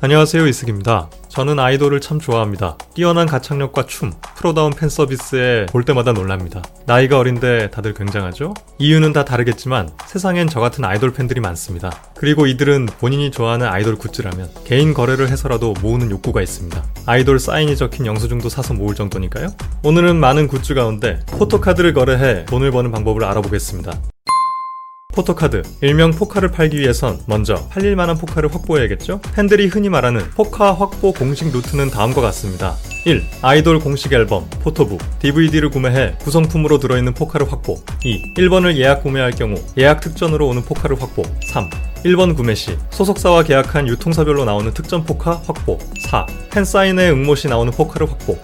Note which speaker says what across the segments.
Speaker 1: 안녕하세요 이승입니다. 저는 아이돌을 참 좋아합니다. 뛰어난 가창력과 춤, 프로다운 팬 서비스에 볼 때마다 놀랍니다. 나이가 어린데 다들 굉장하죠? 이유는 다 다르겠지만 세상엔 저 같은 아이돌 팬들이 많습니다. 그리고 이들은 본인이 좋아하는 아이돌 굿즈라면 개인 거래를 해서라도 모으는 욕구가 있습니다. 아이돌 사인이 적힌 영수증도 사서 모을 정도니까요. 오늘은 많은 굿즈 가운데 포토카드를 거래해 돈을 버는 방법을 알아보겠습니다. 포토카드, 일명 포카를 팔기 위해선 먼저 팔릴 만한 포카를 확보해야겠죠? 팬들이 흔히 말하는 포카 확보 공식 루트는 다음과 같습니다. 1. 아이돌 공식 앨범, 포토북, DVD를 구매해 구성품으로 들어있는 포카를 확보. 2. 1번을 예약 구매할 경우 예약 특전으로 오는 포카를 확보. 3. 1번 구매 시 소속사와 계약한 유통사별로 나오는 특전 포카 확보 4. 팬사인회 응모 시 나오는 포카를 확보 5.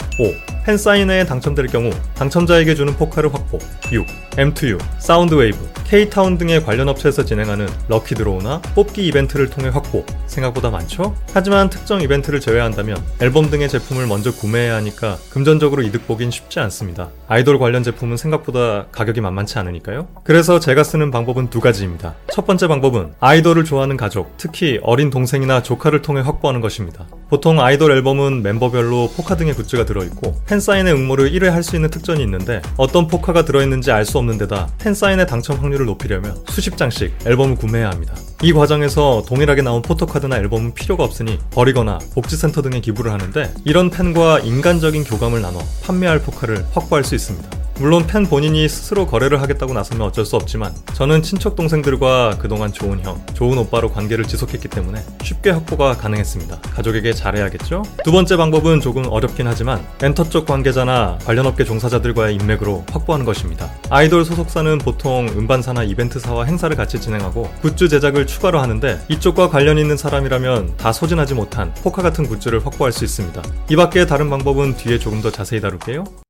Speaker 1: 팬사인회에 당첨될 경우 당첨자에게 주는 포카를 확보 6. M2U, 사운드웨이브, K타운 등의 관련 업체에서 진행하는 lucky draw나 뽑기 이벤트를 통해 확보 생각보다 많죠? 하지만 특정 이벤트를 제외한다면 앨범 등의 제품을 먼저 구매해야 하니까 금전적으로 이득 보긴 쉽지 않습니다. 아이돌 관련 제품은 생각보다 가격이 만만치 않으니까요. 그래서 제가 쓰는 방법은 두 가지입니다. 첫 번째 방법은 아이돌을 좋아하는 가족, 특히 어린 동생이나 조카를 통해 확보하는 것입니다. 보통 아이돌 앨범은 멤버별로 포카 등의 굿즈가 들어있고 팬사인회 응모를 1회 할 수 있는 특전이 있는데 어떤 포카가 들어있는지 알 수 없는 데다 팬사인회 당첨 확률 을 높이려면 수십 장씩 앨범을 구매해야 합니다. 이 과정에서 동일하게 나온 포토카드나 앨범은 필요가 없으니 버리거나 복지센터 등에 기부를 하는데 이런 팬과 인간적인 교감을 나눠 판매할 포카를 확보할 수 있습니다. 물론 팬 본인이 스스로 거래를 하겠다고 나서면 어쩔 수 없지만 저는 친척 동생들과 그동안 좋은 형, 좋은 오빠로 관계를 지속했기 때문에 쉽게 확보가 가능했습니다. 가족에게 잘해야겠죠? 두 번째 방법은 조금 어렵긴 하지만 엔터 쪽 관계자나 관련 업계 종사자들과의 인맥으로 확보하는 것입니다. 아이돌 소속사는 보통 음반사나 이벤트사와 행사를 같이 진행하고 굿즈 제작을 추가로 하는데 이쪽과 관련 있는 사람이라면 다 소진하지 못한 포카 같은 굿즈를 확보할 수 있습니다. 이 밖에 다른 방법은 뒤에 조금 더 자세히 다룰게요.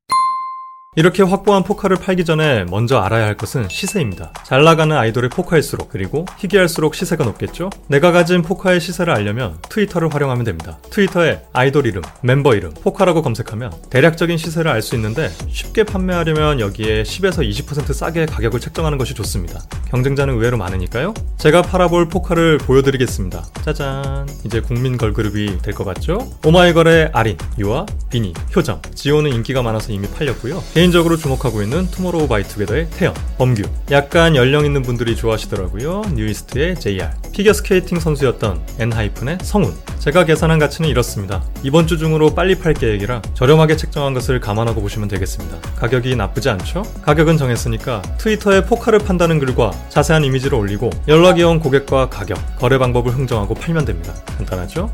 Speaker 1: 이렇게 확보한 포카를 팔기 전에 먼저 알아야 할 것은 시세입니다. 잘 나가는 아이돌의 포카일수록 그리고 희귀할수록 시세가 높겠죠? 내가 가진 포카의 시세를 알려면 트위터를 활용하면 됩니다. 트위터에 아이돌 이름, 멤버 이름, 포카라고 검색하면 대략적인 시세를 알 수 있는데 쉽게 판매하려면 여기에 10에서 20% 싸게 가격을 책정하는 것이 좋습니다. 경쟁자는 의외로 많으니까요. 제가 팔아볼 포카를 보여드리겠습니다. 짜잔. 이제 국민 걸그룹이 될 것 같죠? 오마이걸의 아린, 유아, 비니, 효정, 지호는 인기가 많아서 이미 팔렸고요. 개인적으로 주목하고 있는 투모로우 바이투게더의 태현, 범규, 약간 연령 있는 분들이 좋아하시더라고요. 뉴이스트의 JR, 피겨스케이팅 선수였던 엔하이픈의 성훈. 제가 계산한 가치는 이렇습니다. 이번 주 중으로 빨리 팔 계획이라 저렴하게 책정한 것을 감안하고 보시면 되겠습니다. 가격이 나쁘지 않죠? 가격은 정했으니까 트위터에 포카를 판다는 글과 자세한 이미지를 올리고 연락이 온 고객과 가격, 거래 방법을 흥정하고 팔면 됩니다. 간단하죠?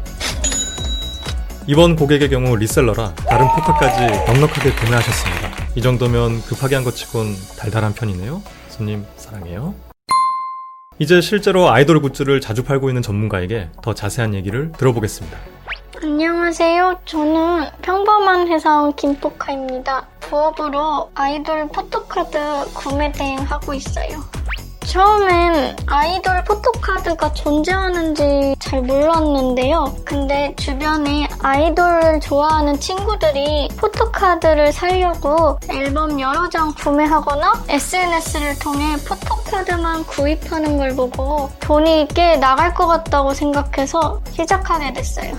Speaker 1: 이번 고객의 경우 리셀러라 다른 포카까지 넉넉하게 구매하셨습니다. 이 정도면 급하게 한 것 치곤 달달한 편이네요. 손님 사랑해요. 이제 실제로 아이돌 굿즈를 자주 팔고 있는 전문가에게 더 자세한 얘기를 들어보겠습니다.
Speaker 2: 안녕하세요. 저는 평범한 회사원 김포카입니다. 부업으로 아이돌 포토카드 구매 대행하고 있어요. 처음엔 아이돌 포토카드가 존재하는지 잘 몰랐는데요. 근데 주변에 아이돌을 좋아하는 친구들이 포토카드를 사려고 앨범 여러 장 구매하거나 SNS를 통해 포토카드만 구입하는 걸 보고 돈이 꽤 나갈 것 같다고 생각해서 시작하게 됐어요.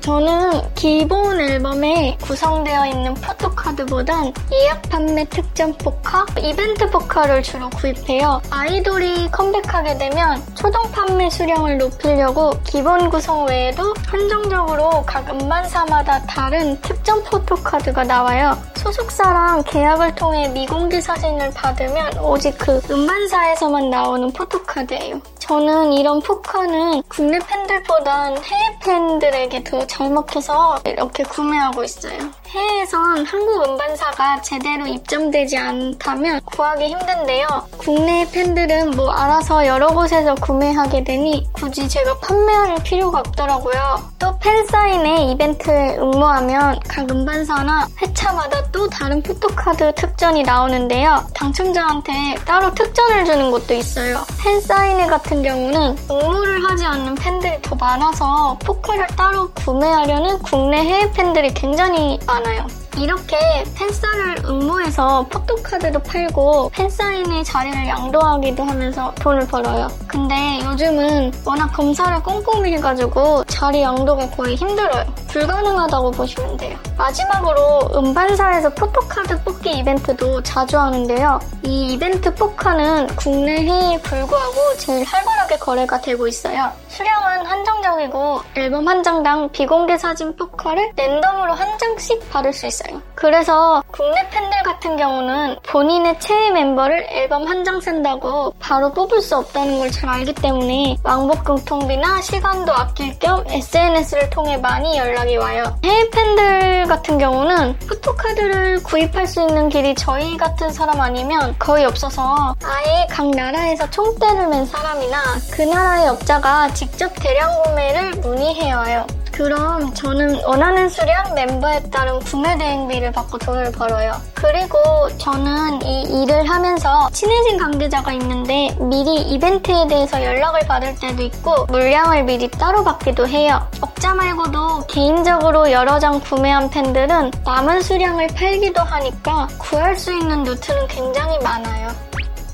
Speaker 2: 저는 기본 앨범에 구성되어 있는 포토카드보단 예약 판매 특전 포카, 이벤트 포카를 주로 구입해요. 아이돌이 컴백하게 되면 초동 판매 수량을 높이려고 기본 구성 외에도 한정적으로 각 음반사마다 다른 특전 포토카드가 나와요. 소속사랑 계약을 통해 미공개 사진을 받으면 오직 그 음반사에서만 나오는 포토카드예요. 저는 이런 포카는 국내 팬들보단 해외 팬들에게 더 적목해서 이렇게 구매하고 있어요. 해외에선 한국 음반사가 제대로 입점되지 않다면 구하기 힘든데요. 국내 팬들은 뭐 알아서 여러 곳에서 구매하게 되니 굳이 제가 판매할 필요가 없더라고요. 또 팬사인회 이벤트에 응모하면 각 음반사나 회차마다 또 다른 포토카드 특전이 나오는데요. 당첨자한테 따로 특전을 주는 것도 있어요. 팬사인회 같은 경우는 응모를 하지 않는 팬들이 더 많아서 포카를 따로 구매하려는 국내 해외 팬들이 굉장히 많아요. 이렇게 팬사를 응모해서 포토카드도 팔고 팬사인회 자리를 양도하기도 하면서 돈을 벌어요. 근데 요즘은 워낙 검사를 꼼꼼히 해가지고 자리 양도가 거의 힘들어요. 불가능하다고 보시면 돼요. 마지막으로 음반사에서 포토카드 뽑기 이벤트도 자주 하는데요. 이 이벤트 포카는 국내 해외 불문하고 제일 활발하게 거래가 되고 있어요. 수량은 한정적이고 앨범 한 장당 비공개 사진 포카를 랜덤으로 한 장씩 받을 수 있어요. 그래서 국내 팬들 같은 경우는 본인의 최애 멤버를 앨범 한 장 산다고 바로 뽑을 수 없다는 걸 잘 알기 때문에 왕복 교통비나 시간도 아낄 겸 SNS를 통해 많이 연락 이 와요. 해외 팬들 같은 경우는 포토카드를 구입할 수 있는 길이 저희 같은 사람 아니면 거의 없어서 아예 각 나라에서 총대를 맨 사람이나 그 나라의 업자가 직접 대량 구매를 문의해야 해요. 그럼 저는 원하는 수량 멤버에 따른 구매 대행비를 받고 돈을 벌어요. 그리고 저는 이 일을 하면서 친해진 관계자가 있는데 미리 이벤트에 대해서 연락을 받을 때도 있고 물량을 미리 따로 받기도 해요. 업자 말고도 개인적으로 여러 장 구매한 팬들은 남은 수량을 팔기도 하니까 구할 수 있는 루트는 굉장히 많아요.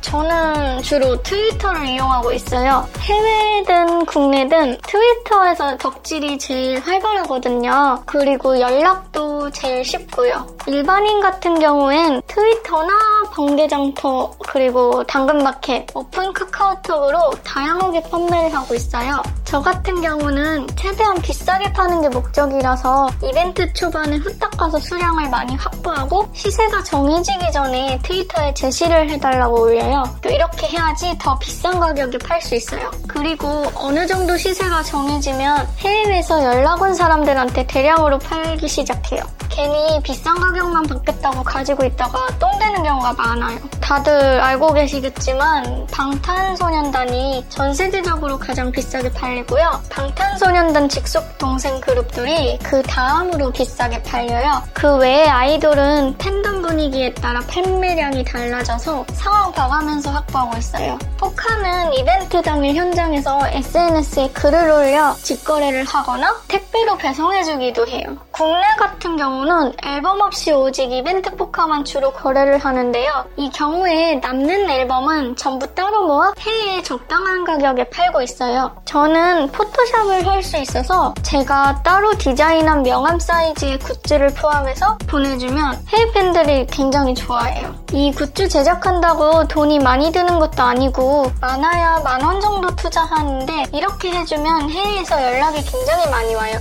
Speaker 2: 저는 주로 트위터를 이용하고 있어요. 해외든 국내든 트위터에서 덕질이 제일 활발하거든요. 그리고 연락도 제일 쉽고요. 일반인 같은 경우엔 트위터나 번개장터 그리고 당근마켓, 오픈 카카오톡으로 다양하게 판매를 하고 있어요. 저 같은 경우는 최대한 비싸게 파는 게 목적이라서 이벤트 초반에 후딱 가서 수량을 많이 확보하고 시세가 정해지기 전에 트위터에 제시를 해달라고 올려요. 또 이렇게 해야지 더 비싼 가격에 팔 수 있어요. 그리고 어느 정도 시세가 정해지면 해외에서 연락 온 사람들한테 대량으로 팔기 시작해요. 괜히 비싼 가격만 받겠다고 가지고 있다가 똥 되는 경우가 많아요. 다들 알고 계시겠지만 방탄소년단이 전 세계적으로 가장 비싸게 팔 리고요. 방탄소년단 직속 동생 그룹들이 그 다음으로 비싸게 팔려요. 그 외에 아이돌은 팬덤 분위기에 따라 판매량이 달라져서 상황 봐가면서 확보하고 있어요. 포카는 이벤트 당일 현장에서 SNS에 글을 올려 직거래를 하거나 택배로 배송해주기도 해요. 국내 같은 경우는 앨범 없이 오직 이벤트 포카만 주로 거래를 하는데요. 이 경우에 남는 앨범은 전부 따로 모아 해외에 적당한 가격에 팔고 있어요. 저는 포토샵을 할 수 있어서 제가 따로 디자인한 명함 사이즈의 굿즈를 포함해서 보내주면 해외 팬들이 굉장히 좋아해요. 이 굿즈 제작한다고 돈이 많이 드는 것도 아니고 많아야 만 원 정도 투자하는데 이렇게 해주면 해외에서 연락이 굉장히 많이 와요.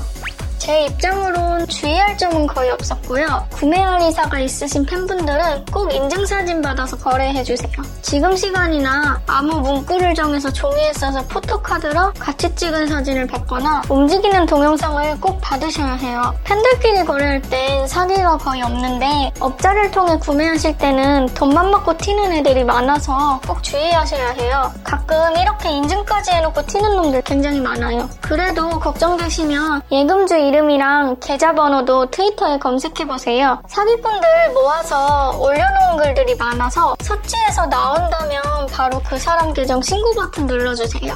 Speaker 2: 제 입장으론 주의할 점은 거의 없었고요. 구매할 의사가 있으신 팬분들은 꼭 인증사진 받아서 거래해주세요. 지금 시간이나 아무 문구를 정해서 종이에 써서 포토카드로 같이 찍은 사진을 받거나 움직이는 동영상을 꼭 받으셔야 해요. 팬들끼리 거래할 땐 사기가 거의 없는데 업자를 통해 구매하실 때는 돈만 받고 튀는 애들이 많아서 꼭 주의하셔야 해요. 가끔 이렇게 인증까지 해놓고 튀는 놈들 굉장히 많아요. 그래도 걱정되시면 예금주 이름이랑 계좌번호도 트위터에 검색해보세요. 사기꾼들 모아서 올려놓은 글들이 많아서 서치에서 나온다면 바로 그 사람 계정 신고 버튼 눌러주세요.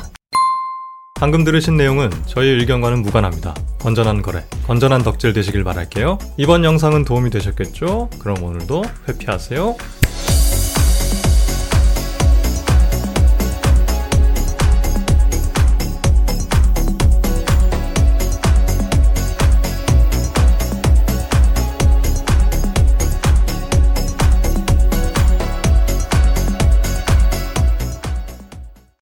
Speaker 1: 방금 들으신 내용은 저희 의견과는 무관합니다. 건전한 거래, 건전한 덕질 되시길 바랄게요. 이번 영상은 도움이 되셨겠죠? 그럼 오늘도 회피하세요.